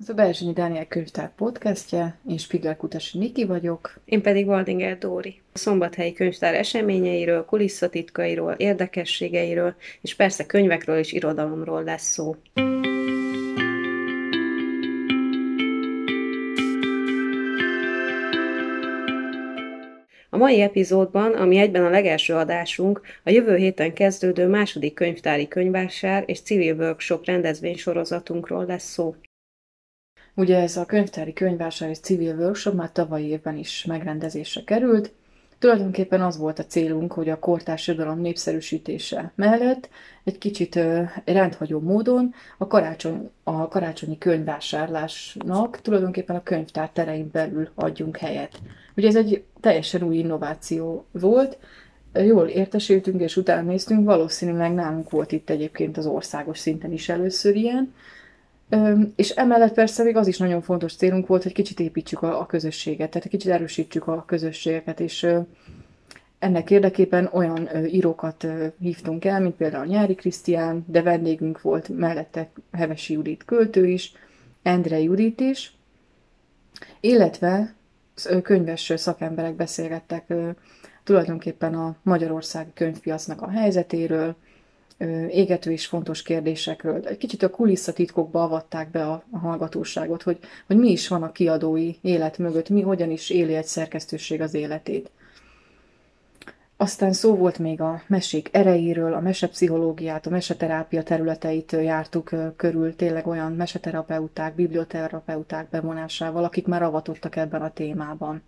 Ez a Berzsenyi Dániel könyvtár podcastje, én Spigler Kutasi Niki vagyok. Én pedig Waldinger Dóri. A Szombathelyi Könyvtár eseményeiről, kulisszatitkairól, érdekességeiről, és persze könyvekről és irodalomról lesz szó. A mai epizódban, ami egyben a legelső adásunk, a jövő héten kezdődő második könyvtári könyvásár és civil workshop rendezvény sorozatunkról lesz szó. Ugye ez a könyvtári könyvvásár és civil workshop már tavalyi évben is megrendezésre került. Tulajdonképpen az volt a célunk, hogy a kortárs irodalom népszerűsítése mellett egy kicsit rendhagyó módon a, karácsony, a karácsonyi könyvvásárlásnak tulajdonképpen a könyvtár terein belül adjunk helyet. Ugye ez egy teljesen új innováció volt, jól értesültünk és utána néztünk, valószínűleg nálunk volt itt egyébként az országos szinten is először ilyen, és emellett persze még az is nagyon fontos célunk volt, hogy kicsit építsük a, a közösséget, tehát kicsit erősítsük a közösségeket, és ennek érdekében olyan írókat hívtunk el, mint például Nyári Krisztián, de vendégünk volt mellette Hevesi Judit költő is, Endre Judit is, illetve könyves szakemberek beszélgettek tulajdonképpen a Magyarországi könyvpiacnak a helyzetéről, égető és fontos kérdésekről. Egy kicsit a kulisszatitkokba avatták be a, a hallgatóságot, hogy, hogy mi is van a kiadói élet mögött, mi hogyan is éli egy szerkesztőség az életét. Aztán szó volt még a mesék erejéről, a mesepszichológiát, a meseterápia területeit jártuk körül, tényleg olyan meseterapeuták, biblioterapeuták bevonásával, akik már avatottak ebben a témában.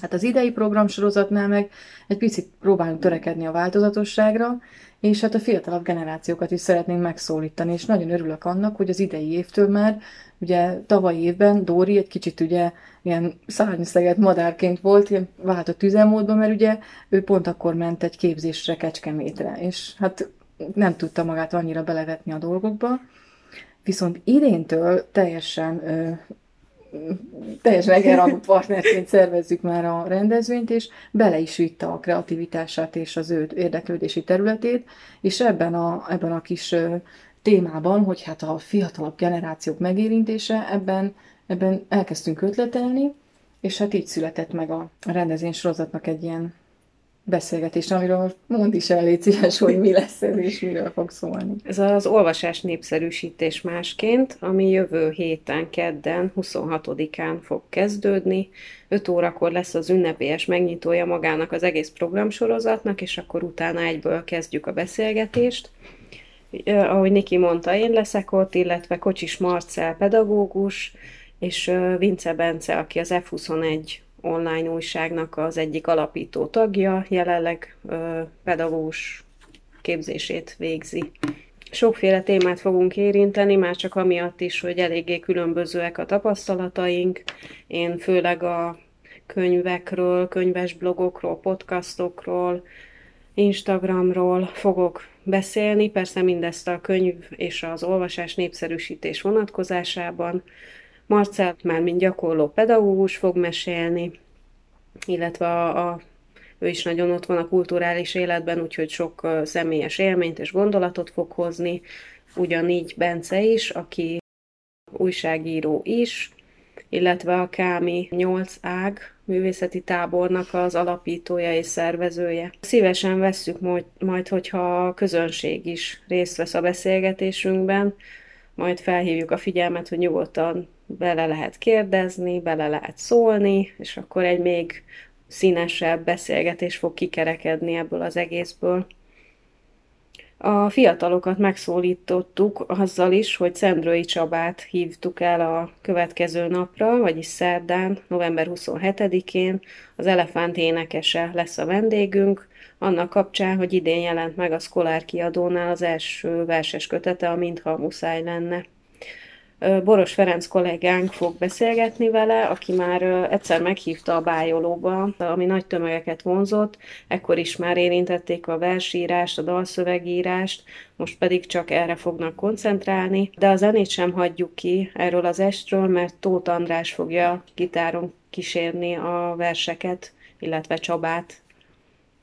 Hát az idei programsorozatnál meg egy picit próbálunk törekedni a változatosságra, és hát a fiatalabb generációkat is szeretnénk megszólítani, és nagyon örülök annak, hogy az idei évtől már, ugye tavalyi évben Dóri egy kicsit ugye ilyen szárnyszegett madárként volt, ilyen váltott üzemmódban, mert ugye ő pont akkor ment egy képzésre Kecskemétre, és hát nem tudta magát annyira belevetni a dolgokba, viszont idéntől teljesen teljesen egyenrangú partnerként szervezzük már a rendezvényt, és bele is vitte a kreativitását és az ő érdeklődési területét, és ebben a, ebben a kis témában, hogy hát a fiatalabb generációk megérintése, ebben, ebben elkezdtünk ötletelni, és hát így született meg a rendezvény sorozatnak egy ilyen beszélgetés, amiről mond is el, légy szíves, hogy mi lesz ez, és miről fog szólni. Ez az olvasás népszerűsítés másként, ami jövő héten, kedden, 26-án fog kezdődni. 5 órakor lesz az ünnepélyes megnyitója magának az egész programsorozatnak, és akkor utána egyből kezdjük a beszélgetést. Ahogy Niki mondta, én leszek ott, illetve Kocsis Marcel pedagógus, és Vince Bence, aki az F21 online újságnak az egyik alapító tagja, jelenleg pedagógus képzését végzi. Sokféle témát fogunk érinteni, már csak amiatt is, hogy eléggé különbözőek a tapasztalataink. Én főleg a könyvekről, könyves blogokról, podcastokról, Instagramról fogok beszélni, persze mindezt a könyv és az olvasás népszerűsítés vonatkozásában. Marcel már mint gyakorló pedagógus fog mesélni, illetve a, a ő is nagyon ott van a kulturális életben, úgyhogy sok személyes élményt és gondolatot fog hozni. Ugyanígy Bence is, aki újságíró is, illetve a Kámi 8 ág művészeti tábornak az alapítója és szervezője. Szívesen vesszük majd, majd, hogyha a közönség is részt vesz a beszélgetésünkben, majd felhívjuk a figyelmet, hogy nyugodtan bele lehet kérdezni, bele lehet szólni, és akkor egy még színesebb beszélgetés fog kikerekedni ebből az egészből. A fiatalokat megszólítottuk azzal is, hogy Szendrői Csabát hívtuk el a következő napra, vagyis szerdán, november 27-én. Az Elefánt énekese lesz a vendégünk, annak kapcsán, hogy idén jelent meg a Szkolár kiadónál az első verses kötete, a Mintha muszáj lenne. Boros Ferenc kollégánk fog beszélgetni vele, aki már egyszer meghívta a bájolóba, ami nagy tömegeket vonzott, ekkor is már érintették a versírást, a dalszövegírást, most pedig csak erre fognak koncentrálni, de a zenét sem hagyjuk ki erről az estről, mert Tóth András fogja gitáron kísérni a verseket, illetve Csabát.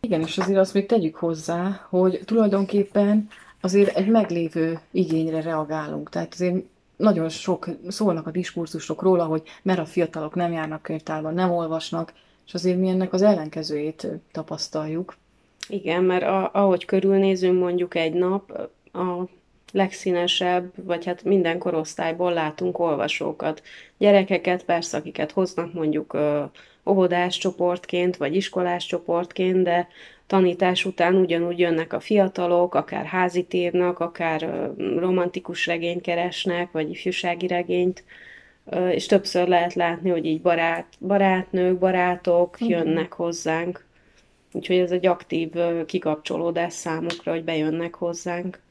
Igen, és azért azt még tegyük hozzá, hogy tulajdonképpen azért egy meglévő igényre reagálunk. Tehát azért nagyon sok szólnak a diskurzusok róla, hogy mert a fiatalok nem járnak könyvtárban, nem olvasnak, és azért mi ennek az ellenkezőjét tapasztaljuk. Igen, mert a, ahogy körülnézünk mondjuk egy nap, a legszínesebb, vagy hát minden korosztályból látunk olvasókat. Gyerekeket persze, akiket hoznak mondjuk óvodás csoportként, vagy iskolás csoportként, de tanítás után ugyanúgy jönnek a fiatalok, akár házit írnak, akár romantikus regényt keresnek, vagy ifjúsági regényt, és többször lehet látni, hogy így barát, barátnők, barátok jönnek hozzánk. Úgyhogy ez egy aktív kikapcsolódás számukra, hogy bejönnek hozzánk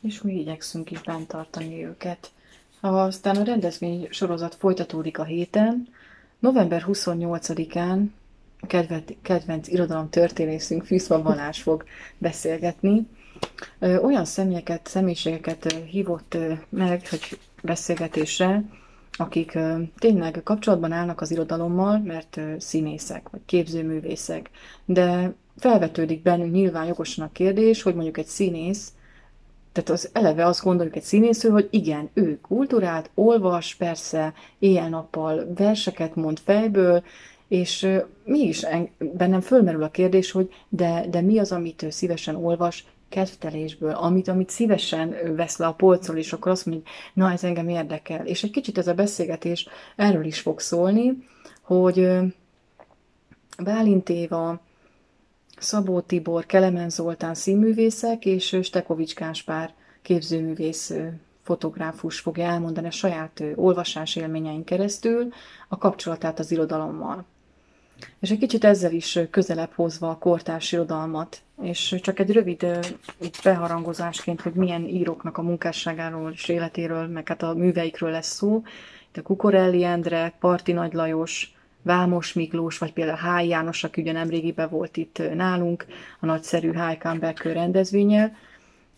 és mi igyekszünk is bent tartani őket. Aztán a rendezvény sorozat folytatódik a héten. November 28-án a kedvenc, kedvenc irodalom történészünk Fűszva Balázs fog beszélgetni. Olyan személyeket, személyiségeket hívott meg, hogy beszélgetésre, akik tényleg kapcsolatban állnak az irodalommal, mert színészek, vagy képzőművészek, de felvetődik bennünk nyilván jogosan a kérdés, hogy mondjuk egy színész tehát az eleve azt gondoljuk egy színészről, hogy igen, ő kultúrát, olvas, persze, éjjel-nappal verseket mond fejből, és mégis bennem fölmerül a kérdés, hogy de, de mi az, amit ő szívesen olvas, kedvtelésből, amit, amit szívesen vesz le a polcról, és akkor azt mondja, na ez engem érdekel. És egy kicsit ez a beszélgetés erről is fog szólni, hogy Bálint Éva, Szabó Tibor, Kelemen Zoltán színművészek és Stekovics Gáspár képzőművész fotográfus fogja elmondani a saját olvasás élményein keresztül a kapcsolatát az irodalommal. És egy kicsit ezzel is közelebb hozva a kortárs irodalmat, és csak egy rövid beharangozásként, hogy milyen íróknak a munkásságáról és életéről, meg hát a műveikről lesz szó. Itt a Kukorelli Endre, Parti Nagy Lajos, Vámos Miklós, vagy például Háj János, aki ugye nemrégiben volt itt nálunk, a nagyszerű Háj Comeback rendezvényel,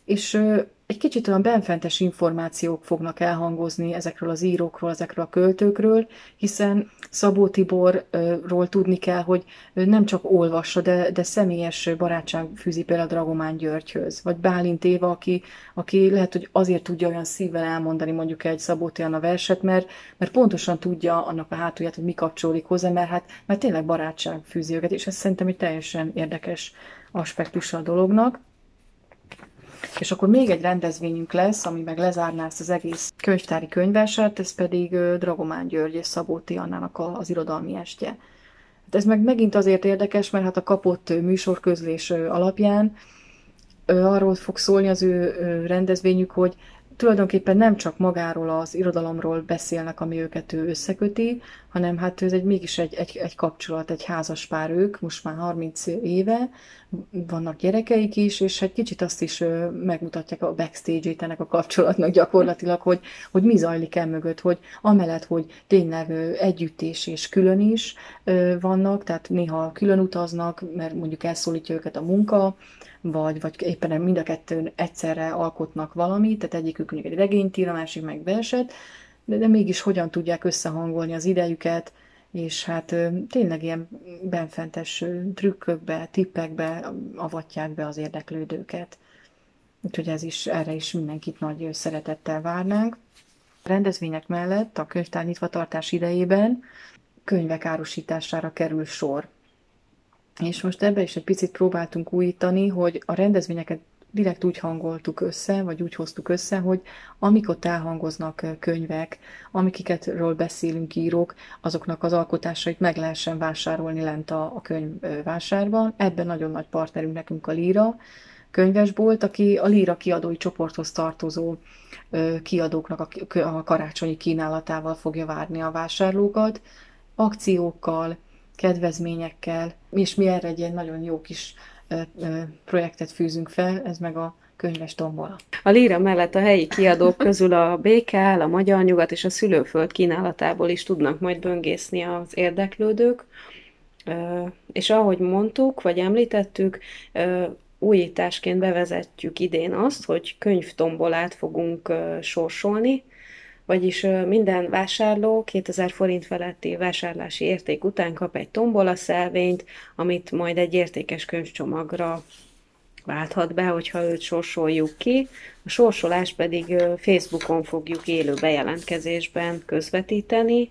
és egy kicsit olyan benfentes információk fognak elhangozni ezekről az írókról, ezekről a költőkről, hiszen Szabó Tiborról tudni kell, hogy nem csak olvassa, de, de személyes barátság fűzi például Dragomán Györgyhöz, vagy Bálint Éva, aki, aki lehet, hogy azért tudja olyan szívvel elmondani mondjuk egy Szabó Tiana verset, mert, mert pontosan tudja annak a hátulját, hogy mi kapcsolódik hozzá, mert hát mert tényleg barátság fűzi őket, és ez szerintem egy teljesen érdekes aspektusa a dolognak. És akkor még egy rendezvényünk lesz, ami meg lezárná ezt az egész könyvtári könyvását, ez pedig Dragomán György és Szabó Annának az irodalmi estje. Hát ez meg megint azért érdekes, mert hát a kapott műsorközlés alapján arról fog szólni az ő rendezvényük, hogy tulajdonképpen nem csak magáról az irodalomról beszélnek, ami őket ő összeköti, hanem hát ez egy mégis egy, egy, egy kapcsolat, egy házas pár ők, most már 30 éve, vannak gyerekeik is, és egy kicsit azt is megmutatják a backstage-ét ennek a kapcsolatnak gyakorlatilag, hogy, hogy mi zajlik el mögött, hogy amellett, hogy tényleg együttés és külön is vannak, tehát néha külön utaznak, mert mondjuk elszólítja őket a munka, vagy, vagy éppen mind a kettőn egyszerre alkotnak valamit, tehát egyikük mondjuk egy regényt ír, a másik meg verset, de, de mégis hogyan tudják összehangolni az idejüket, és hát tényleg ilyen benfentes trükkökbe, tippekbe avatják be az érdeklődőket. Úgyhogy ez is, erre is mindenkit nagy szeretettel várnánk. A rendezvények mellett a könyvtár nyitvatartás idejében könyvek árusítására kerül sor. És most ebbe is egy picit próbáltunk újítani, hogy a rendezvényeket direkt úgy hangoltuk össze, vagy úgy hoztuk össze, hogy amik ott elhangoznak könyvek, amikiketről beszélünk írók, azoknak az alkotásait meg lehessen vásárolni lent a, a könyvvásárban. Ebben nagyon nagy partnerünk nekünk a Líra könyvesbolt, aki a Líra kiadói csoporthoz tartozó kiadóknak a, karácsonyi kínálatával fogja várni a vásárlókat, akciókkal, kedvezményekkel, és mi erre egy ilyen nagyon jó kis projektet fűzünk fel, ez meg a könyves tombola. A Líra mellett a helyi kiadók közül a BKL, a Magyar Nyugat és a Szülőföld kínálatából is tudnak majd böngészni az érdeklődők, és ahogy mondtuk, vagy említettük, újításként bevezetjük idén azt, hogy könyvtombolát fogunk sorsolni, vagyis minden vásárló 2000 forint feletti vásárlási érték után kap egy tombola szelvényt, amit majd egy értékes könyvcsomagra válthat be, hogyha őt sorsoljuk ki. A sorsolást pedig Facebookon fogjuk élő bejelentkezésben közvetíteni,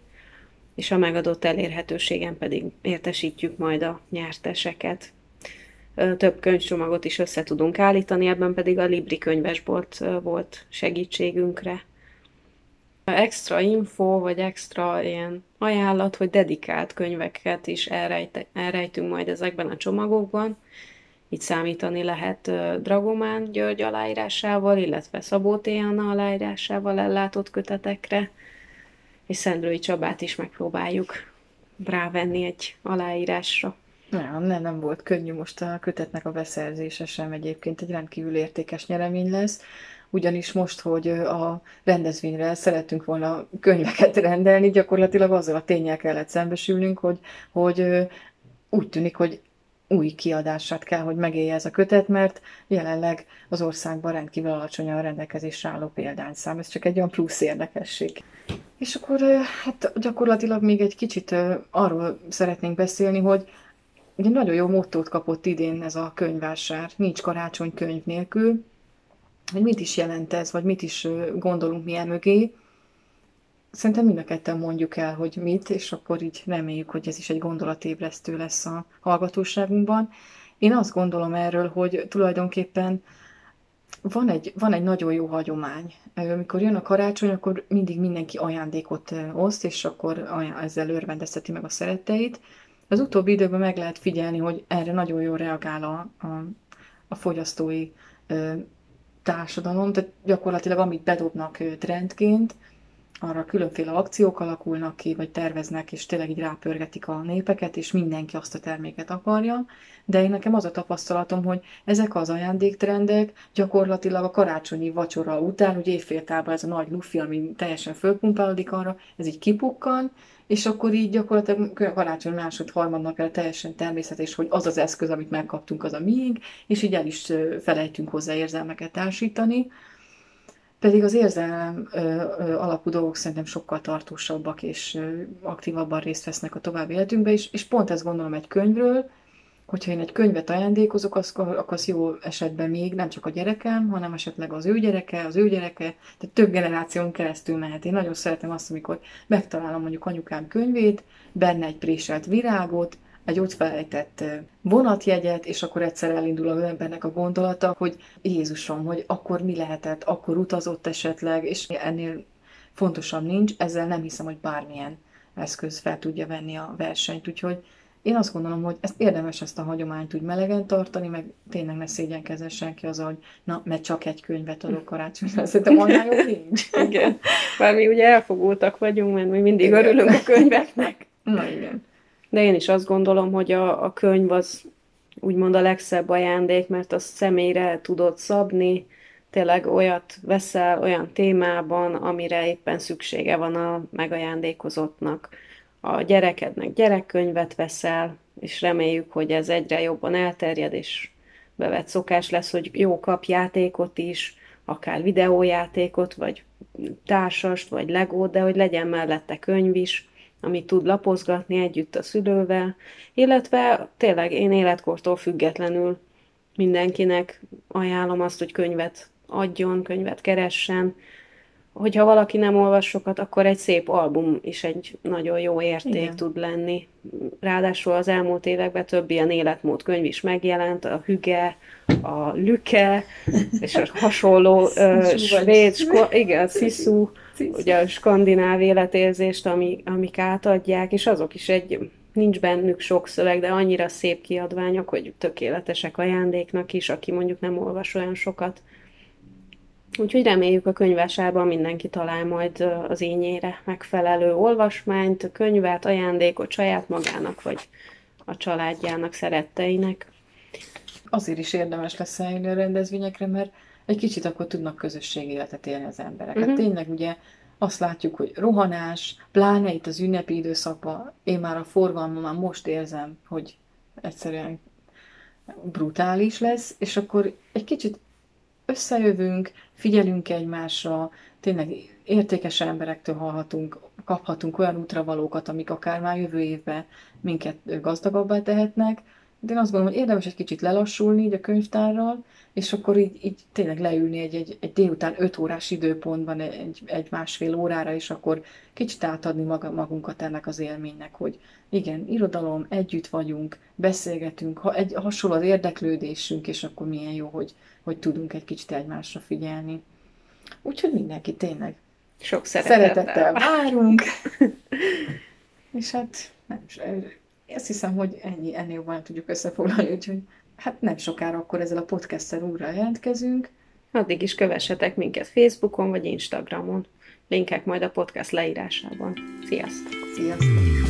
és a megadott elérhetőségen pedig értesítjük majd a nyerteseket. Több könyvcsomagot is össze tudunk állítani, ebben pedig a Libri könyvesbolt volt segítségünkre. Extra info, vagy extra ilyen ajánlat, hogy dedikált könyveket is elrejt, elrejtünk majd ezekben a csomagokban. Itt számítani lehet Dragomán György aláírásával, illetve Szabó T. Anna aláírásával ellátott kötetekre, és Szendrői Csabát is megpróbáljuk rávenni egy aláírásra. Nem, nem, nem volt könnyű most a kötetnek a beszerzése sem egyébként, egy rendkívül értékes nyeremény lesz, ugyanis most, hogy a rendezvényre szerettünk volna könyveket rendelni, gyakorlatilag azzal a tényel kellett szembesülnünk, hogy, hogy úgy tűnik, hogy új kiadását kell, hogy megélje ez a kötet, mert jelenleg az országban rendkívül alacsony a rendelkezésre álló példányszám. Ez csak egy olyan plusz érdekesség. És akkor hát gyakorlatilag még egy kicsit arról szeretnénk beszélni, hogy ugye nagyon jó mottót kapott idén ez a könyvvásár, nincs karácsony könyv nélkül, hogy mit is jelent ez, vagy mit is gondolunk mi mögé. Szerintem mind a ketten mondjuk el, hogy mit, és akkor így reméljük, hogy ez is egy gondolatébresztő lesz a hallgatóságunkban. Én azt gondolom erről, hogy tulajdonképpen van egy, van egy nagyon jó hagyomány. Amikor jön a karácsony, akkor mindig mindenki ajándékot oszt, és akkor ezzel örvendezteti meg a szeretteit. Az utóbbi időben meg lehet figyelni, hogy erre nagyon jól reagál a, a, a fogyasztói társadalom, tehát gyakorlatilag amit bedobnak trendként, arra különféle akciók alakulnak ki, vagy terveznek, és tényleg így rápörgetik a népeket, és mindenki azt a terméket akarja. De én nekem az a tapasztalatom, hogy ezek az ajándéktrendek gyakorlatilag a karácsonyi vacsora után, ugye évféltában ez a nagy lufi, ami teljesen fölpumpálódik arra, ez így kipukkan, és akkor így gyakorlatilag karácsony másod, harmadnapjára teljesen természetes, hogy az az eszköz, amit megkaptunk, az a miénk, és így el is felejtünk hozzá érzelmeket társítani. Pedig az érzelem alapú dolgok szerintem sokkal tartósabbak és aktívabban részt vesznek a további életünkbe, és, és pont ezt gondolom egy könyvről, hogyha én egy könyvet ajándékozok, akkor, az jó esetben még nem csak a gyerekem, hanem esetleg az ő gyereke, az ő gyereke, tehát több generáción keresztül mehet. Én nagyon szeretem azt, amikor megtalálom mondjuk anyukám könyvét, benne egy préselt virágot, egy ott felejtett vonatjegyet, és akkor egyszer elindul az embernek a gondolata, hogy Jézusom, hogy akkor mi lehetett, akkor utazott esetleg, és ennél fontosabb nincs, ezzel nem hiszem, hogy bármilyen eszköz fel tudja venni a versenyt, úgyhogy én azt gondolom, hogy ezt érdemes ezt a hagyományt úgy melegen tartani, meg tényleg ne szégyenkezzen senki az, hogy na, mert csak egy könyvet adok karácsonyra. Szerintem annál jobb nincs. Igen. Bár mi ugye elfogultak vagyunk, mert mi mindig igen. örülünk a könyveknek. Na igen. De én is azt gondolom, hogy a, a könyv az úgymond a legszebb ajándék, mert azt személyre tudod szabni, tényleg olyat veszel olyan témában, amire éppen szüksége van a megajándékozottnak a gyerekednek gyerekkönyvet veszel, és reméljük, hogy ez egyre jobban elterjed, és bevett szokás lesz, hogy jó kap játékot is, akár videójátékot, vagy társast, vagy legót, de hogy legyen mellette könyv is, amit tud lapozgatni együtt a szülővel, illetve tényleg én életkortól függetlenül mindenkinek ajánlom azt, hogy könyvet adjon, könyvet keressen, hogyha valaki nem olvas sokat, akkor egy szép album is egy nagyon jó érték Igen. tud lenni. Ráadásul az elmúlt években több ilyen életmód könyv is megjelent, a Hüge, a Lüke, és a hasonló uh, svéd, sko- igen, Sziszú, ugye a skandináv életérzést, ami, amik átadják, és azok is egy, nincs bennük sok szöveg, de annyira szép kiadványok, hogy tökéletesek ajándéknak is, aki mondjuk nem olvas olyan sokat. Úgyhogy reméljük a könyvásárban mindenki talál majd az ényére megfelelő olvasmányt, könyvet, ajándékot saját magának, vagy a családjának, szeretteinek. Azért is érdemes lesz eljönni a rendezvényekre, mert egy kicsit akkor tudnak közösségi életet élni az emberek. Uh-huh. Hát tényleg ugye azt látjuk, hogy rohanás, pláne itt az ünnepi időszakban, én már a forgalmam most érzem, hogy egyszerűen brutális lesz, és akkor egy kicsit összejövünk, figyelünk egymásra, tényleg értékes emberektől hallhatunk, kaphatunk olyan útravalókat, amik akár már jövő évben minket gazdagabbá tehetnek, De én azt gondolom, hogy érdemes egy kicsit lelassulni így a könyvtárral, és akkor így, így tényleg leülni egy, egy, egy délután öt órás időpontban egy, egy másfél órára, és akkor kicsit átadni maga, magunkat ennek az élménynek, hogy igen, irodalom, együtt vagyunk, beszélgetünk, ha egy, hasonló az érdeklődésünk, és akkor milyen jó, hogy, hogy tudunk egy kicsit egymásra figyelni. Úgyhogy mindenki tényleg sok szeretettel, szeretettel várunk. és hát nem, azt hiszem, hogy ennyi, ennél jobban tudjuk összefoglalni, úgyhogy hát nem sokára akkor ezzel a podcasttel újra jelentkezünk. Addig is kövessetek minket Facebookon vagy Instagramon. Linkek majd a podcast leírásában. Sziasztok! Sziasztok!